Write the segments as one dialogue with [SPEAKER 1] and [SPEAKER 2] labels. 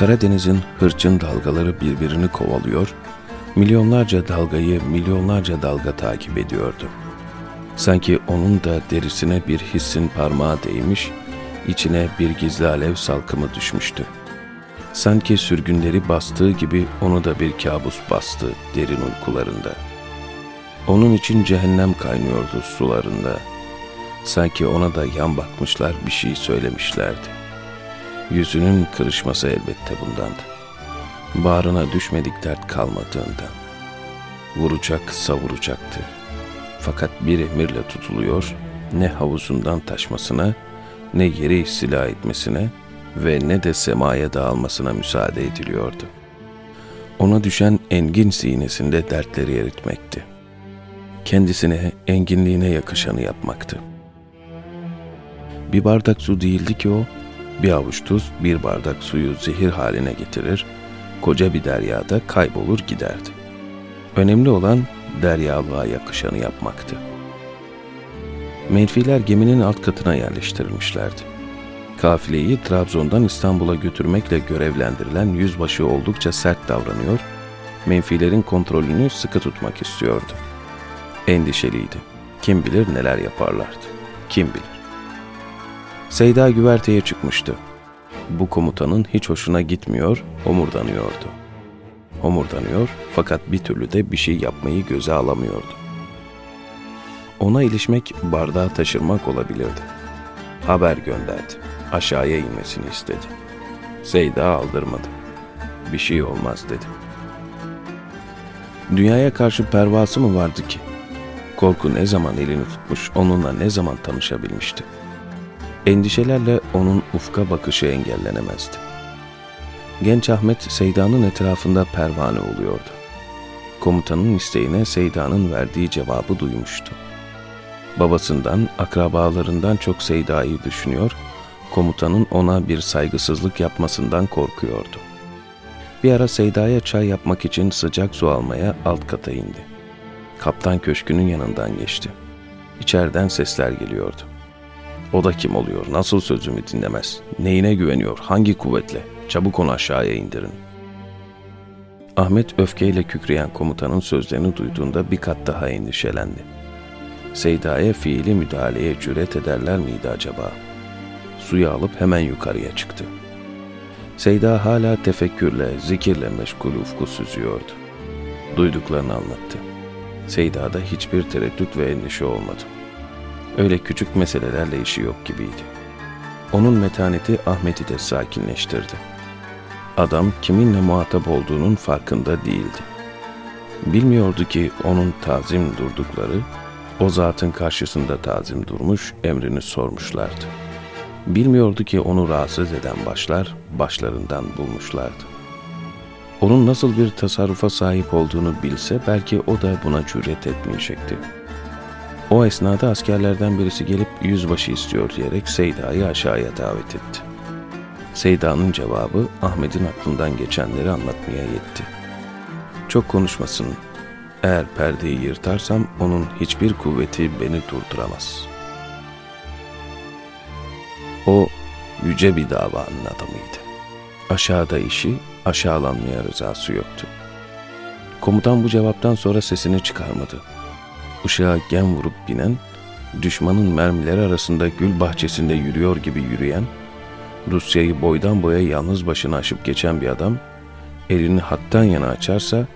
[SPEAKER 1] Karadeniz'in hırçın dalgaları birbirini kovalıyor, milyonlarca dalgayı milyonlarca dalga takip ediyordu. Sanki onun da derisine bir hissin parmağı değmiş, içine bir gizli alev salkımı düşmüştü. Sanki sürgünleri bastığı gibi onu da bir kabus bastı derin uykularında. Onun için cehennem kaynıyordu sularında. Sanki ona da yan bakmışlar bir şey söylemişlerdi. Yüzünün kırışması elbette bundandı. Bağrına düşmedik dert kalmadığından. Vuracak savuracaktı. Fakat bir emirle tutuluyor, ne havuzundan taşmasına, ne yere istila etmesine ve ne de semaya dağılmasına müsaade ediliyordu. Ona düşen engin sinesinde dertleri eritmekti. Kendisine enginliğine yakışanı yapmaktı. Bir bardak su değildi ki o, bir avuç tuz bir bardak suyu zehir haline getirir, koca bir deryada kaybolur giderdi. Önemli olan deryalığa yakışanı yapmaktı. Menfiler geminin alt katına yerleştirilmişlerdi. Kafileyi Trabzon'dan İstanbul'a götürmekle görevlendirilen yüzbaşı oldukça sert davranıyor, menfilerin kontrolünü sıkı tutmak istiyordu. Endişeliydi. Kim bilir neler yaparlardı. Kim bilir. Seyda güverteye çıkmıştı. Bu komutanın hiç hoşuna gitmiyor, homurdanıyordu. Homurdanıyor fakat bir türlü de bir şey yapmayı göze alamıyordu. Ona ilişmek bardağı taşırmak olabilirdi. Haber gönderdi. Aşağıya inmesini istedi. Seyda aldırmadı. Bir şey olmaz dedi. Dünyaya karşı pervası mı vardı ki? Korku ne zaman elini tutmuş, onunla ne zaman tanışabilmişti? Endişelerle onun ufka bakışı engellenemezdi. Genç Ahmet Seyda'nın etrafında pervane oluyordu. Komutanın isteğine Seyda'nın verdiği cevabı duymuştu. Babasından, akrabalarından çok Seyda'yı düşünüyor, komutanın ona bir saygısızlık yapmasından korkuyordu. Bir ara Seyda'ya çay yapmak için sıcak su almaya alt kata indi. Kaptan köşkünün yanından geçti. İçeriden sesler geliyordu. O da kim oluyor? Nasıl sözümü dinlemez? Neyine güveniyor? Hangi kuvvetle? Çabuk onu aşağıya indirin. Ahmet öfkeyle kükreyen komutanın sözlerini duyduğunda bir kat daha endişelendi. Seyda'ya fiili müdahaleye cüret ederler miydi acaba? Suyu alıp hemen yukarıya çıktı. Seyda hala tefekkürle, zikirle meşgul ufku süzüyordu. Duyduklarını anlattı. Seyda'da hiçbir tereddüt ve endişe olmadı. Öyle küçük meselelerle işi yok gibiydi. Onun metaneti Ahmet'i de sakinleştirdi. Adam kiminle muhatap olduğunun farkında değildi. Bilmiyordu ki onun tazim durdukları, o zatın karşısında tazim durmuş, emrini sormuşlardı. Bilmiyordu ki onu rahatsız eden başlar, başlarından bulmuşlardı. Onun nasıl bir tasarrufa sahip olduğunu bilse belki o da buna cüret etmeyecekti.'' O esnada askerlerden birisi gelip yüzbaşı istiyor diyerek Seyda'yı aşağıya davet etti. Seyda'nın cevabı Ahmet'in aklından geçenleri anlatmaya yetti. Çok konuşmasın. Eğer perdeyi yırtarsam onun hiçbir kuvveti beni durduramaz. O yüce bir davanın adamıydı. Aşağıda işi, aşağılanmaya rızası yoktu. Komutan bu cevaptan sonra sesini çıkarmadı ışığa gem vurup binen, düşmanın mermileri arasında gül bahçesinde yürüyor gibi yürüyen, Rusya'yı boydan boya yalnız başına aşıp geçen bir adam, elini haktan yana açarsa,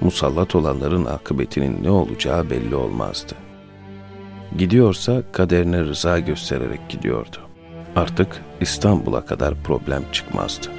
[SPEAKER 1] musallat olanların akıbetinin ne olacağı belli olmazdı. Gidiyorsa kaderine rıza göstererek gidiyordu. Artık İstanbul'a kadar problem çıkmazdı.